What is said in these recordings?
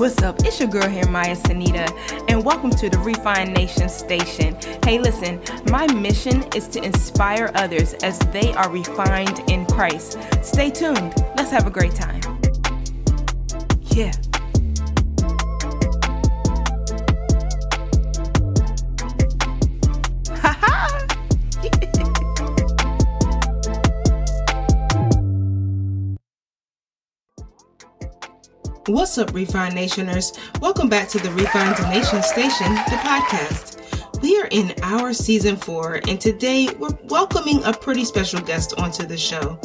What's up? It's your girl here, Miya Cynita, and welcome to the Refined Nation Station. Hey, listen, my mission is to inspire others as they are refined in Christ. Stay tuned. Let's have a great time. Yeah. What's up, Refined Nationers? Welcome back to the Refined Nation Station, the podcast. We are in our season four, and today we're welcoming a pretty special guest onto the show.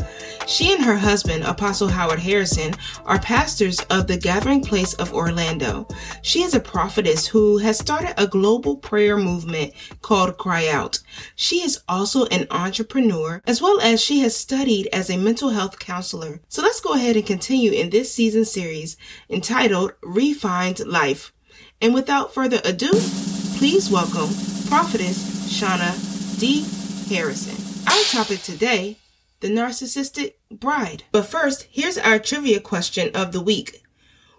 She and her husband, Apostle Howard Harrison, are pastors of the Gathering Place of Orlando. She is a prophetess who has started a global prayer movement called Cry Out. She is also an entrepreneur, as well as she has studied as a mental health counselor. So let's go ahead and continue in this season series entitled Refined Life. And without further ado, please welcome Prophetess Shauna D. Harrison. Our topic today the narcissistic bride. But first, here's our trivia question of the week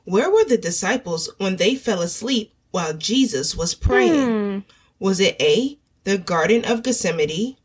Where were the disciples when they fell asleep while Jesus was praying? Hmm. Was it A, the Garden of Gethsemane,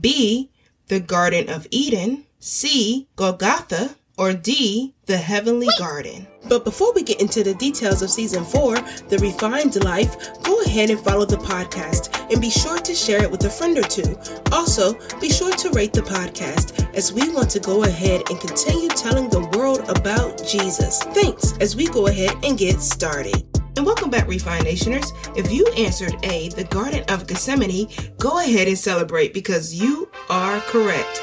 B, the Garden of Eden, C, Golgotha, or D, the Heavenly Garden. But before we get into the details of season four, The Refined Life, go ahead and follow the podcast and be sure to share it with a friend or two. Also, be sure to rate the podcast as we want to go ahead and continue telling the world about Jesus. Thanks as we go ahead and get started. And welcome back, Refined Nationers. If you answered A, the Garden of Gethsemane, go ahead and celebrate because you are correct.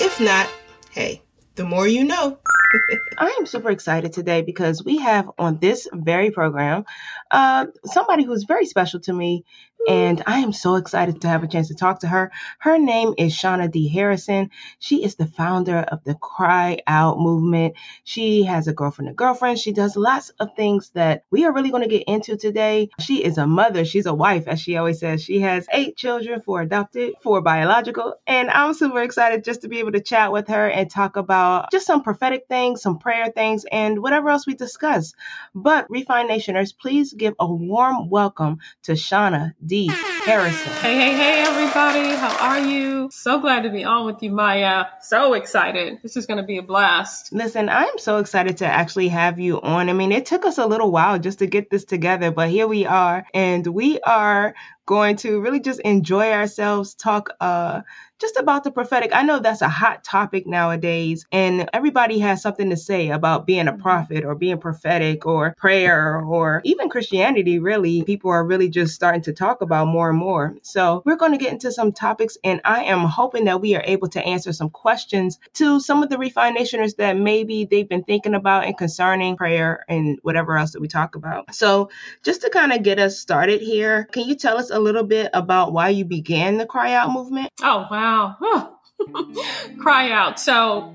If not, hey, the more you know. I am super excited today because we have on this very program uh, somebody who's very special to me and I am so excited to have a chance to talk to her. Her name is Shauna D. Harrison. She is the founder of the Cry Out movement. She has a girlfriend and girlfriend. She does lots of things that we are really going to get into today. She is a mother. She's a wife, as she always says. She has eight children, four adopted, four biological. And I'm super excited just to be able to chat with her and talk about just some prophetic things, some prayer things, and whatever else we discuss. But Refined Nationers, please give a warm welcome to Shauna D. D. Harrison. Hey, hey, hey, everybody. How are you? So glad to be on with you, Miya. So excited. This is going to be a blast. Listen, I'm so excited to actually have you on. I mean, it took us a little while just to get this together, but here we are. And we are going to really just enjoy ourselves, talk uh, just about the prophetic. I know that's a hot topic nowadays, and everybody has something to say about being a mm-hmm. prophet or being prophetic or prayer or even Christianity, really. People are really just starting to talk about more and more. So, we're going to get into some topics, and I am hoping that we are able to answer some questions to some of the Refined Nationers that maybe they've been thinking about and concerning prayer and whatever else that we talk about. So, just to kind of get us started here, can you tell us a little bit about why you began the Cry Out movement? Oh, wow wow. Cry out. So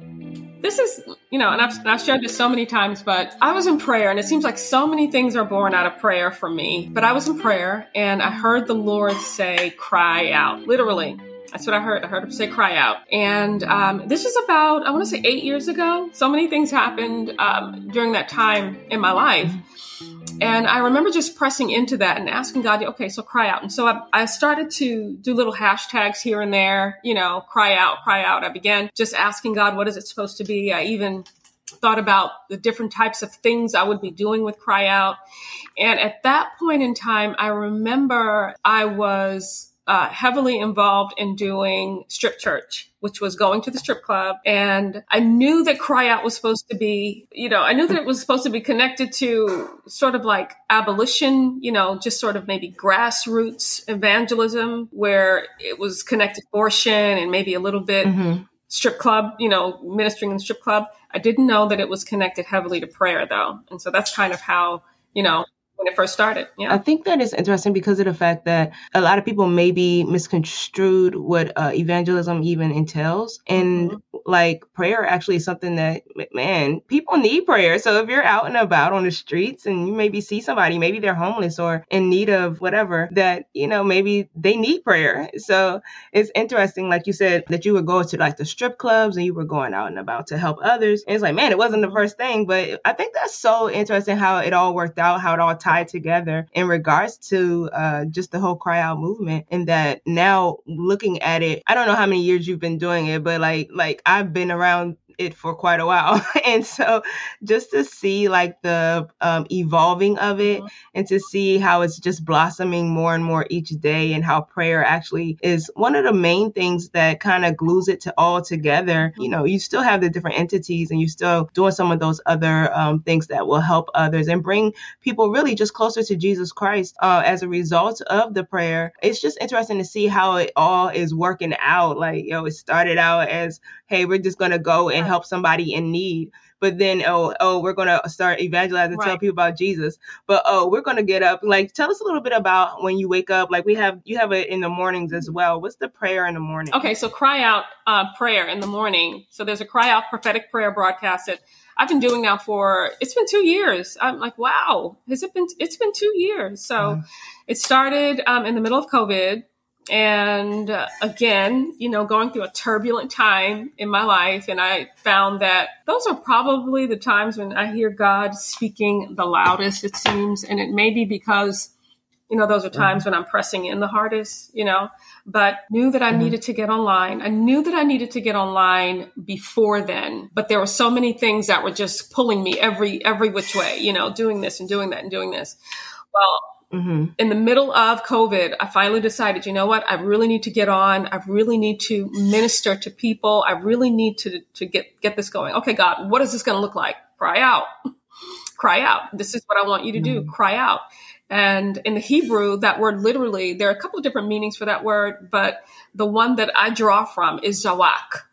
this is, you know, and I've, I've shared this so many times, but I was in prayer and it seems like so many things are born out of prayer for me. But I was in prayer and I heard the Lord say, cry out, literally. That's what I heard. I heard him say cry out. And um, this is about, I want to say eight years ago. So many things happened um, during that time in my life. And I remember just pressing into that and asking God, okay, so cry out. And so I, I, started to do little hashtags here and there, you know, cry out, cry out. I began just asking God, what is it supposed to be? I even thought about the different types of things I would be doing with cry out. And at that point in time, I remember I was uh, heavily involved in doing strip church, which was going to the strip club. And I knew that Cry Out was supposed to be, you know, I knew that it was supposed to be connected to sort of like abolition, you know, just sort of maybe grassroots evangelism where it was connected to abortion and maybe a little bit mm-hmm. strip club, you know, ministering in the strip club. I didn't know that it was connected heavily to prayer though. And so that's kind of how, you know, when it first started. Yeah. I think that is interesting because of the fact that a lot of people maybe misconstrued what uh, evangelism even entails. And mm-hmm. like prayer actually is something that, man, people need prayer. So if you're out and about on the streets and you maybe see somebody, maybe they're homeless or in need of whatever, that, you know, maybe they need prayer. So it's interesting, like you said, that you would go to like the strip clubs and you were going out and about to help others. And it's like, man, it wasn't the first thing, but I think that's so interesting how it all worked out, how it all tied together in regards to uh, just the whole cry out movement. And that now looking at it, I don't know how many years you've been doing it, but like like I've been around it for quite a while. and so just to see like the um, evolving of it mm-hmm. and to see how it's just blossoming more and more each day and how prayer actually is one of the main things that kind of glues it to all together. You know, you still have the different entities and you're still doing some of those other um, things that will help others and bring people really just closer to Jesus Christ uh, as a result of the prayer. It's just interesting to see how it all is working out. Like, you know, it started out as, hey, we're just going to go and help somebody in need. But then, oh, oh, we're gonna start evangelizing, right. tell people about Jesus. But oh, we're gonna get up. Like, tell us a little bit about when you wake up. Like, we have you have it in the mornings as well. What's the prayer in the morning? Okay, so cry out uh, prayer in the morning. So there's a cry out prophetic prayer broadcast that I've been doing now for it's been two years. I'm like, wow, has it been? It's been two years. So uh-huh. it started um, in the middle of COVID and uh, again, you know, going through a turbulent time in my life. And I found that those are probably the times when I hear God speaking the loudest, it seems. And it may be because, you know, those are times mm-hmm. when I'm pressing in the hardest, you know, but knew that I mm-hmm. needed to get online. I knew that I needed to get online before then, but there were so many things that were just pulling me every, every which way, you know, doing this and doing that and doing this. Well, Mm-hmm. In the middle of COVID, I finally decided, you know what? I really need to get on. I really need to minister to people. I really need to, to get, get this going. Okay, God, what is this going to look like? Cry out. Cry out. This is what I want you to do. Mm-hmm. Cry out. And in the Hebrew, that word literally, there are a couple of different meanings for that word, but the one that I draw from is zawak.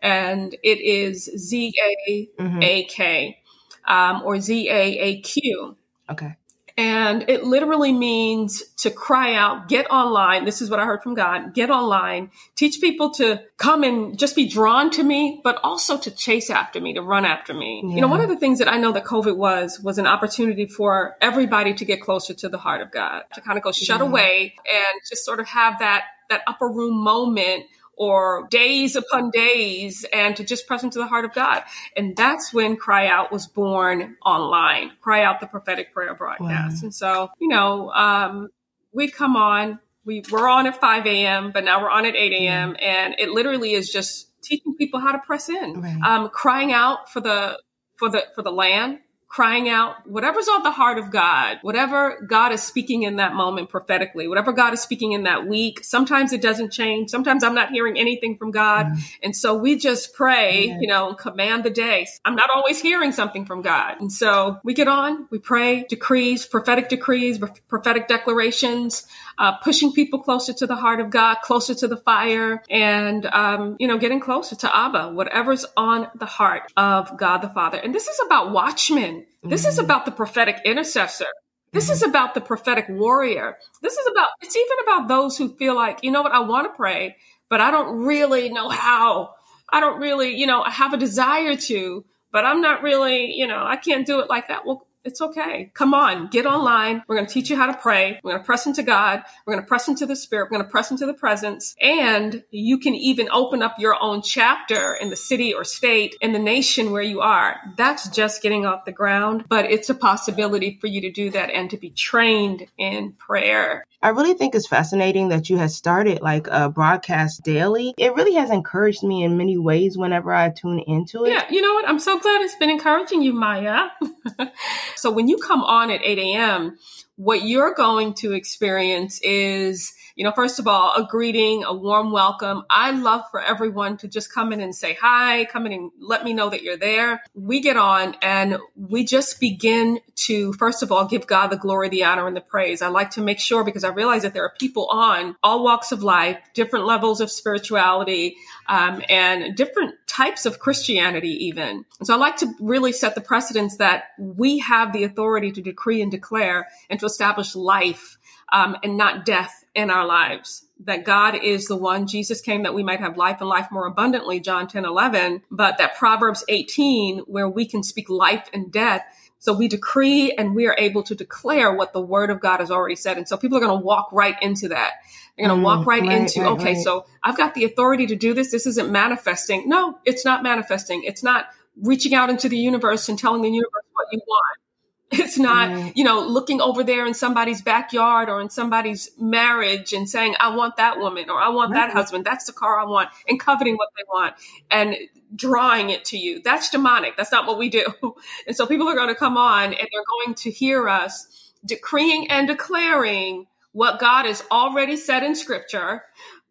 And it is Z A A K um, or Z A A Q. Okay. And it literally means to cry out, get online. This is what I heard from God. Get online, teach people to come and just be drawn to me, but also to chase after me, to run after me. Yeah. You know, one of the things that I know that COVID was, was an opportunity for everybody to get closer to the heart of God, to kind of go shut yeah. away and just sort of have that, that upper room moment or days upon days and to just press into the heart of God. And that's when Cry Out was born online, Cry Out the prophetic prayer broadcast. Wow. And so, you know, um, we come on, we were on at 5 a.m., but now we're on at 8 a.m. And it literally is just teaching people how to press in, right. um, crying out for the, for the, for the land, crying out whatever's on the heart of God, whatever God is speaking in that moment prophetically, whatever God is speaking in that week. Sometimes it doesn't change. Sometimes I'm not hearing anything from God. Mm. And so we just pray, yeah. you know, command the day. I'm not always hearing something from God. And so we get on, we pray, decrees, prophetic decrees, prophetic declarations, uh, pushing people closer to the heart of God, closer to the fire, and, um, you know, getting closer to Abba, whatever's on the heart of God the Father. And this is about watchmen. This mm-hmm. is about the prophetic intercessor. This is about the prophetic warrior. This is about, it's even about those who feel like, you know what, I want to pray, but I don't really know how. I don't really, you know, I have a desire to, but I'm not really, you know, I can't do it like that. Well, it's okay. Come on, get online. We're going to teach you how to pray. We're going to press into God. We're going to press into the spirit. We're going to press into the presence. And you can even open up your own chapter in the city or state in the nation where you are. That's just getting off the ground, but it's a possibility for you to do that and to be trained in prayer. I really think it's fascinating that you have started like a broadcast daily. It really has encouraged me in many ways whenever I tune into it. Yeah, you know what? I'm so glad it's been encouraging you, Miya. so when you come on at 8 a.m., what you're going to experience is you know, first of all, a greeting, a warm welcome. I love for everyone to just come in and say hi, come in and let me know that you're there. We get on and we just begin to, first of all, give God the glory, the honor, and the praise. I like to make sure because I realize that there are people on all walks of life, different levels of spirituality, um, and different types of Christianity, even. so I like to really set the precedence that we have the authority to decree and declare and to establish life um, and not death in our lives. That God is the one, Jesus came that we might have life and life more abundantly, John 10, 11, but that Proverbs 18, where we can speak life and death. So we decree and we are able to declare what the word of God has already said. And so people are going to walk right into that. They're going to mm, walk right, right into, right, okay, right. so I've got the authority to do this. This isn't manifesting. No, it's not manifesting. It's not reaching out into the universe and telling the universe what you want. It's not, you know, looking over there in somebody's backyard or in somebody's marriage and saying, I want that woman or I want right. that husband. That's the car I want and coveting what they want and drawing it to you. That's demonic. That's not what we do. And so people are going to come on and they're going to hear us decreeing and declaring what God has already said in scripture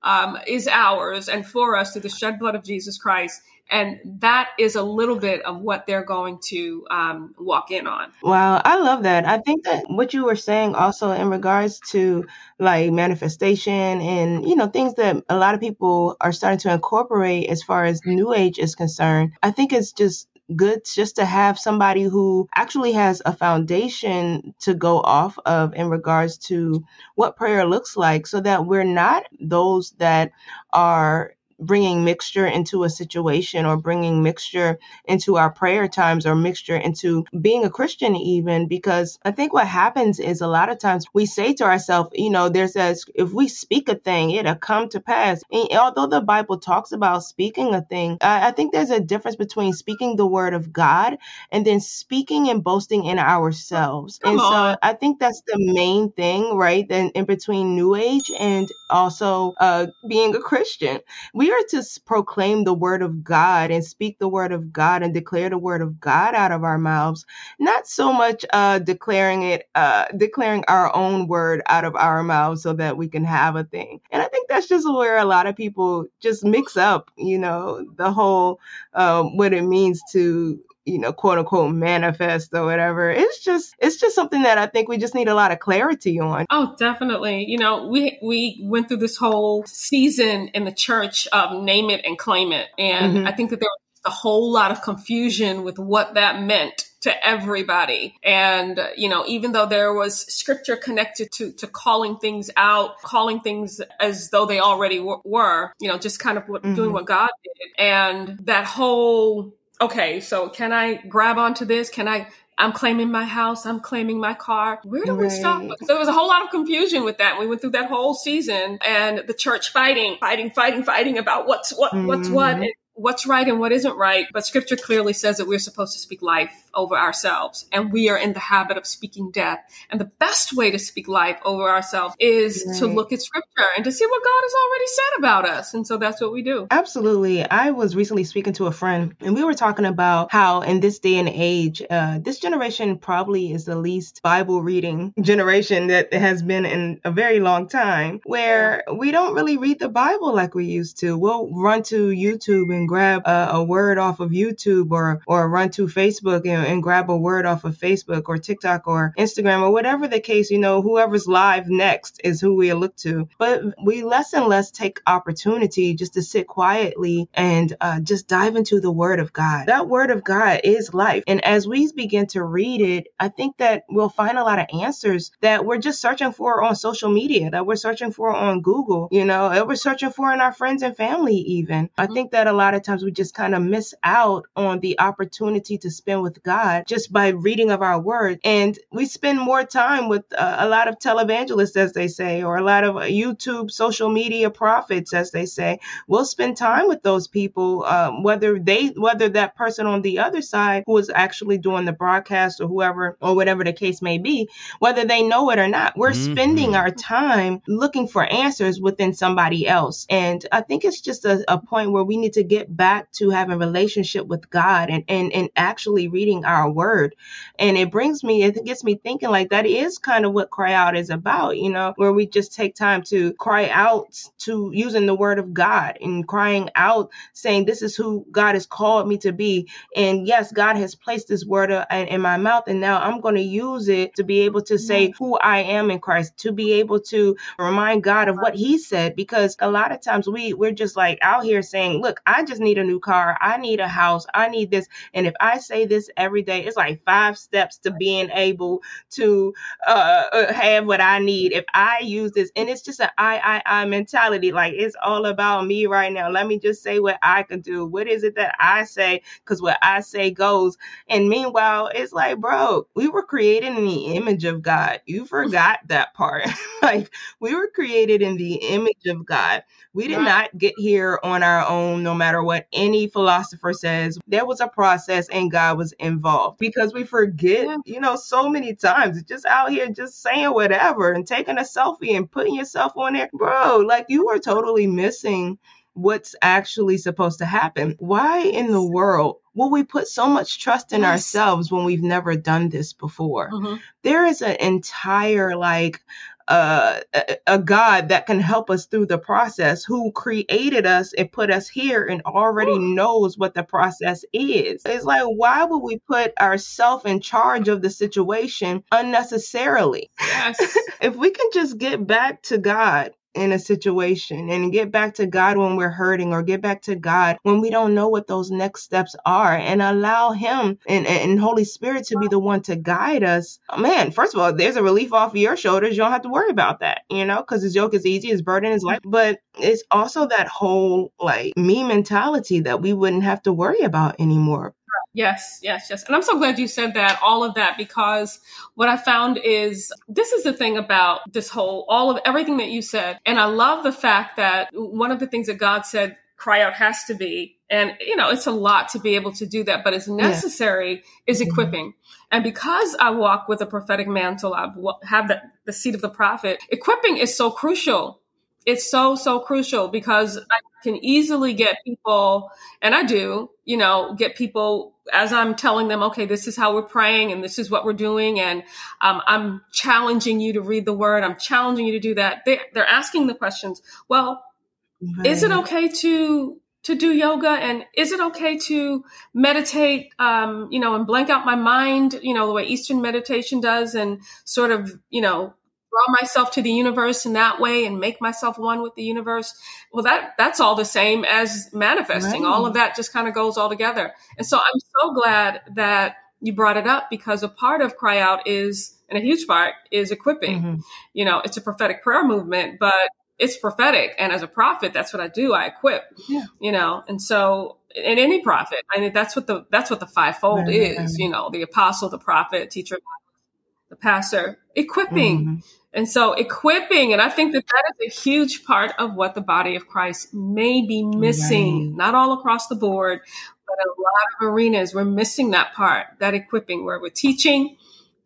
um, is ours and for us through the shed blood of Jesus Christ. And that is a little bit of what they're going to um, walk in on. Wow, I love that. I think that what you were saying also in regards to like manifestation and, you know, things that a lot of people are starting to incorporate as far as New Age is concerned, I think it's just good just to have somebody who actually has a foundation to go off of in regards to what prayer looks like so that we're not those that are bringing mixture into a situation or bringing mixture into our prayer times or mixture into being a Christian, even because I think what happens is a lot of times we say to ourselves, you know, there's as if we speak a thing, it'll come to pass. And although the Bible talks about speaking a thing, I, I think there's a difference between speaking the word of God and then speaking and boasting in ourselves. Come and on. so I think that's the main thing, right? Then in between New Age and also uh, being a Christian. We are to proclaim the word of God and speak the word of God and declare the word of God out of our mouths, not so much uh, declaring it, uh, declaring our own word out of our mouths so that we can have a thing. And I think that's just where a lot of people just mix up, you know, the whole um, what it means to you know, quote unquote manifest or whatever. It's just it's just something that I think we just need a lot of clarity on. Oh, definitely. You know, we we went through this whole season in the church of name it and claim it. And mm-hmm. I think that there was a whole lot of confusion with what that meant to everybody. And, you know, even though there was scripture connected to, to calling things out, calling things as though they already w- were, you know, just kind of what, mm-hmm. doing what God did. And that whole okay, so can I grab onto this? Can I? I'm claiming my house. I'm claiming my car. Where do right. we stop? So there was a whole lot of confusion with that. We went through that whole season and the church fighting, fighting, fighting, fighting about what's what, mm-hmm. what's what. Mm-hmm. And what's right and what isn't right. But scripture clearly says that we're supposed to speak life over ourselves and we are in the habit of speaking death. And the best way to speak life over ourselves is right. to look at scripture and to see what God has already said about us. And so that's what we do. Absolutely. I was recently speaking to a friend and we were talking about how in this day and age, uh, this generation probably is the least Bible reading generation that has been in a very long time where we don't really read the Bible like we used to. We'll run to YouTube and and grab a, a word off of YouTube or or run to Facebook and, and grab a word off of Facebook or TikTok or Instagram or whatever the case, you know, whoever's live next is who we look to. But we less and less take opportunity just to sit quietly and uh, just dive into the Word of God. That Word of God is life. And as we begin to read it, I think that we'll find a lot of answers that we're just searching for on social media, that we're searching for on Google, you know, that we're searching for in our friends and family, even. I think that a lot lot of times we just kind of miss out on the opportunity to spend with God just by reading of our word. And we spend more time with uh, a lot of televangelists, as they say, or a lot of YouTube social media prophets, as they say. We'll spend time with those people, um, whether they, whether that person on the other side who is actually doing the broadcast or whoever, or whatever the case may be, whether they know it or not. We're mm-hmm. spending our time looking for answers within somebody else. And I think it's just a, a point where we need to get get back to having relationship with God and, and, and actually reading our word. And it brings me, it gets me thinking like that is kind of what cry out is about, you know, where we just take time to cry out to using the word of God and crying out, saying, This is who God has called me to be. And yes, God has placed this word uh, in my mouth, and now I'm going to use it to be able to say who I am in Christ, to be able to remind God of what He said. Because a lot of times we we're just like out here saying, "Look, I just need a new car, I need a house, I need this," and if I say this every day, it's like five steps to being able to uh, uh have what I need. If I use this, and it's just an I I I mentality, like it's all about me right now. Let me just say what I can do. What is it that I say? Because what I say goes. And meanwhile, it's like, bro, we were created in the image of God. You forgot that part. like we were created in the image of God. We did not get here on our own, no matter what any philosopher says. There was a process and God was involved because we forget, yeah. you know, so many times just out here just saying whatever and taking a selfie and putting yourself on there. Bro, like you are totally missing what's actually supposed to happen. Why in the world will we put so much trust in yes. ourselves when we've never done this before? Mm-hmm. There is an entire like uh, a, a God that can help us through the process, who created us and put us here and already knows what the process is. It's like, why would we put ourselves in charge of the situation unnecessarily? Yes. if we can just get back to God in a situation and get back to God when we're hurting or get back to God when we don't know what those next steps are and allow him and, and Holy Spirit to be the one to guide us. Man, first of all, there's a relief off of your shoulders. You don't have to worry about that, you know, because his yoke is easy, his burden is light. But it's also that whole like me mentality that we wouldn't have to worry about anymore. Yes, yes, yes. And I'm so glad you said that, all of that, because what I found is this is the thing about this whole, all of everything that you said. And I love the fact that one of the things that God said cry out has to be, and you know, it's a lot to be able to do that, but it's necessary yeah. is mm-hmm. equipping. And because I walk with a prophetic mantle, I have the, the seat of the prophet, equipping is so crucial it's so so crucial because I can easily get people, and I do, you know, get people as I'm telling them, okay, this is how we're praying and this is what we're doing, and um, I'm challenging you to read the word. I'm challenging you to do that. They, they're asking the questions. Well, right. is it okay to to do yoga and is it okay to meditate um, you know and blank out my mind you know the way eastern meditation does and sort of you know draw myself to the universe in that way and make myself one with the universe well that that's all the same as manifesting right. all of that just kind of goes all together and so i'm so glad that you brought it up because a part of cry out is and a huge part is equipping mm-hmm. you know it's a prophetic prayer movement but it's prophetic and as a prophet that's what i do i equip yeah. you know and so in any prophet i mean that's what the that's what the fivefold right. is you know the apostle the prophet teacher the pastor equipping mm-hmm. And so equipping, and I think that that is a huge part of what the body of Christ may be missing, right. not all across the board, but a lot of arenas. We're missing that part, that equipping where we're teaching,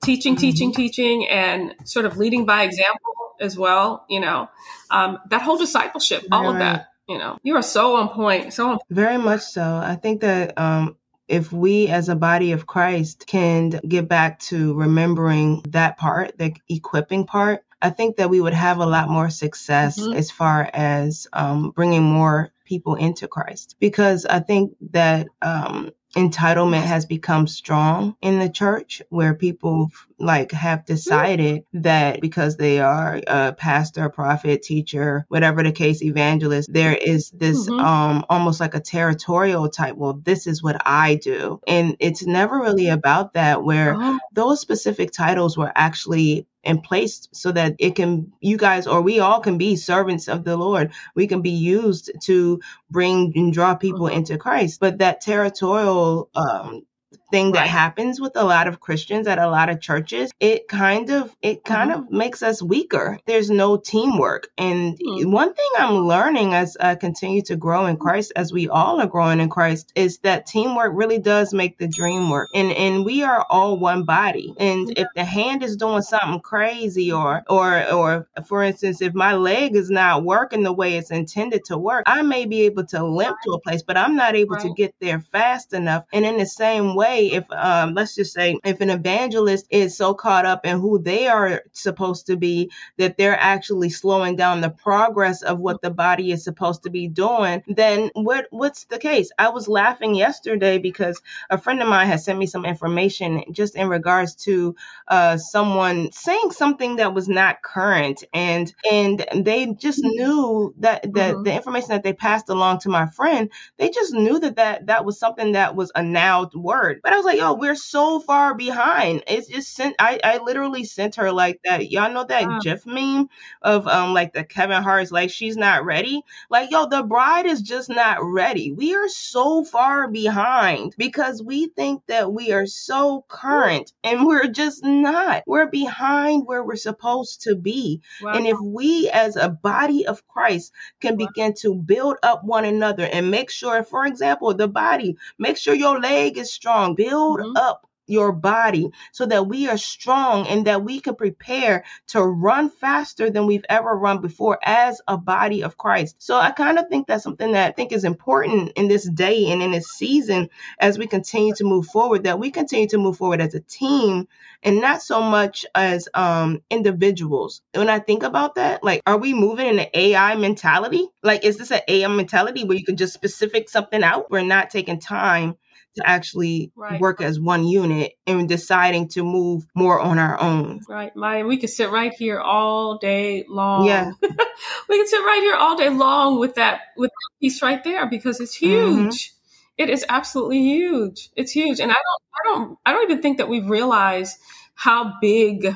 teaching, mm-hmm. teaching, teaching, and sort of leading by example as well. You know, um, that whole discipleship, all right. of that. You know, you are so on point. So on very much so. I think that um, if we as a body of Christ can get back to remembering that part, the equipping part, I think that we would have a lot more success mm-hmm. as far as um, bringing more people into Christ. Because I think that um, entitlement has become strong in the church where people like have decided that because they are a pastor, prophet, teacher, whatever the case, evangelist, there is this mm-hmm. um almost like a territorial type, well, this is what I do. And it's never really about that where oh. those specific titles were actually in place so that it can you guys or we all can be servants of the Lord. We can be used to bring and draw people mm-hmm. into Christ. But that territorial um, thing that Right. happens with a lot of Christians at a lot of churches. It kind of it kind of makes us weaker. There's no teamwork. And Mhm. one thing I'm learning as I continue to grow in Christ, as we all are growing in Christ, is that teamwork really does make the dream work. And and we are all one body. And if the hand is doing something crazy or or or for instance, if my leg is not working the way it's intended to work, I may be able to limp to a place, but I'm not able to get there fast enough. And in the same way, if um let's just say if an evangelist is so caught up in who they are supposed to be that they're actually slowing down the progress of what the body is supposed to be doing, then what what's the case? I was laughing yesterday because a friend of mine had sent me some information just in regards to uh, someone saying something that was not current, and and they just knew that that Mhm. the information that they passed along to my friend, they just knew that that that was something that was a now word. But I was like, yo, we're so far behind. It's just sent. I I literally sent her like that. Y'all know that Wow. GIF meme of um like the Kevin Hart's like she's not ready. Like yo, the bride is just not ready. We are so far behind because we think that we are so current and we're just not. We're behind where we're supposed to be. Wow. And if we as a body of Christ can begin to build up one another and make sure, for example, the body, make sure your leg is strong, build Mhm. up your body so that we are strong and that we can prepare to run faster than we've ever run before as a body of Christ. So I kind of think that's something that I think is important in this day and in this season as we continue to move forward, that we continue to move forward as a team and not so much as um individuals. When I think about that, like are we moving in an AI mentality? Like is this an AI mentality where you can just specific something out? We're not taking time to actually Right. work as one unit and deciding to move more on our own. Right, Miya, we could sit right here all day long. Yeah. we could sit right here all day long with that with that piece right there because it's huge. Mhm. It is absolutely huge. It's huge. And I don't I don't I don't even think that we've realized how big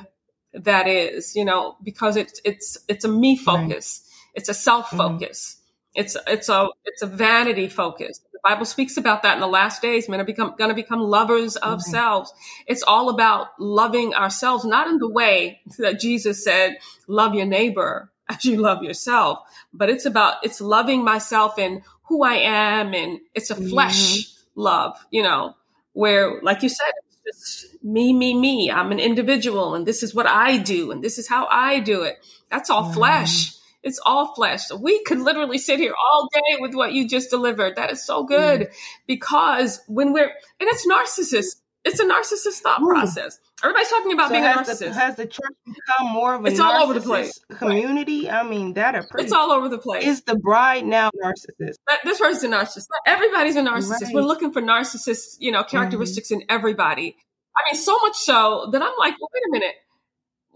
that is, you know, because it's it's it's a me focus. It's a self focus. It's it's a it's a vanity focus. The Bible speaks about that in the last days. Men are become going to become lovers of Right. selves. It's all about loving ourselves, not in the way that Jesus said, "Love your neighbor as you love yourself," but it's about it's loving myself and who I am, and it's a flesh mm-hmm. love, you know, where, like you said, it's just me, me, me. I'm an individual, and this is what I do, and this is how I do it. That's all flesh. It's all flesh. We could literally sit here all day with what you just delivered. That is so good because when we're, and it's narcissist, it's a narcissist thought Ooh. process. Everybody's talking about So being a has the, narcissist. has the church become more of a It's all over the place. narcissist community? I mean, that are pretty. it's all over the place. Is the bride now narcissist? this person's a narcissist. Everybody's a narcissist. Right. Mm-hmm. We're looking for narcissist, you know, characteristics in everybody. I mean, so much so that I'm like, well, wait a minute.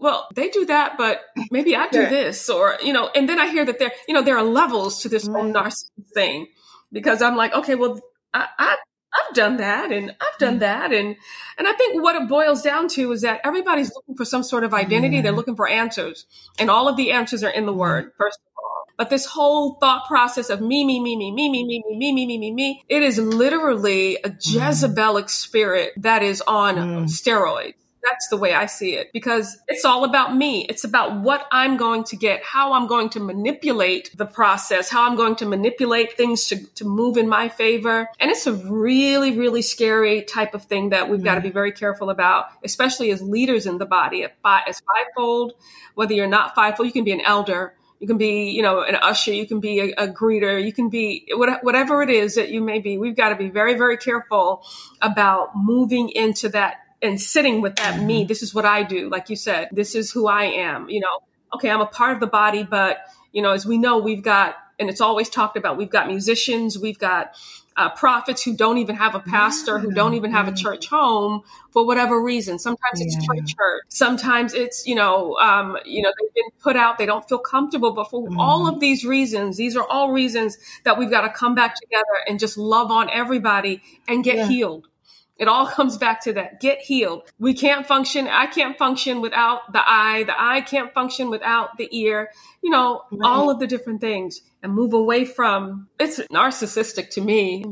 Well, they do that, but maybe I do Yeah. this, or you know. And then I hear that there, you know, there are levels to this whole narcissist thing, because I'm like, okay, well, I, I I've done that, and I've Mm-hmm. done that, and and I think what it boils down to is that everybody's looking for some sort of identity. Yeah. They're looking for answers, and all of the answers are in the Mm-hmm. word. First of all, but this whole thought process of me, me, me, me, me, me, me, me, me, me, me, me, me, it is literally a Jezebelic spirit that is on Mm. steroids. That's the way I see it because it's all about me. It's about what I'm going to get, how I'm going to manipulate the process, how I'm going to manipulate things to, to move in my favor. And it's a really, really scary type of thing that we've got to mm-hmm. be very careful about, especially as leaders in the body, as as fivefold, whether you're not fivefold, you can be an elder. You can be, you know, an usher. You can be a, a greeter. You can be what- whatever it is that you may be. We've got to be very, very careful about moving into that and sitting with that me. This is what I do. Like you said, this is who I am. You know, okay, I'm a part of the body, but you know, as we know, we've got, and it's always talked about, we've got musicians, we've got uh, prophets who don't even have a pastor, who don't even have a church home for whatever reason. Sometimes it's Yeah. church hurt. Sometimes it's, you know, um, you know, they've been put out. They don't feel comfortable. But for all of these reasons, these are all reasons that we've got to come back together and just love on everybody and get Yeah. healed. It all comes back to that. Get healed. We can't function. I can't function without the eye. The eye can't function without the ear. You know, all of the different things and move away from it's narcissistic to me.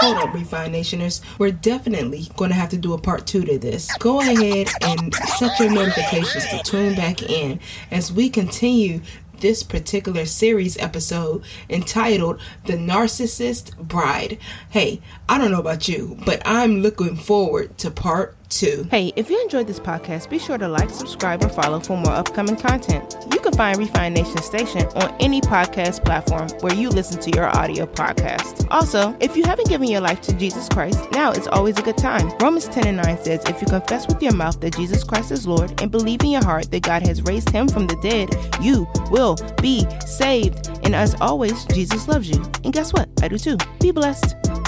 hold up, Refined Nationers. We're definitely going to have to do a part two to this. Go ahead and set your notifications to tune back in as we continue this particular series episode entitled The Narcissist Bride. Hey, I don't know about you, but I'm looking forward to part two. Hey, if you enjoyed this podcast, be sure to like, subscribe, or follow for more upcoming content. You can find Refined Nation Station on any podcast platform where you listen to your audio podcast. Also, if you haven't given your life to Jesus Christ, now is always a good time. Romans 10 and 9 says, If you confess with your mouth that Jesus Christ is Lord and believe in your heart that God has raised him from the dead, you will be saved. And as always, Jesus loves you. And guess what? I do too. Be blessed.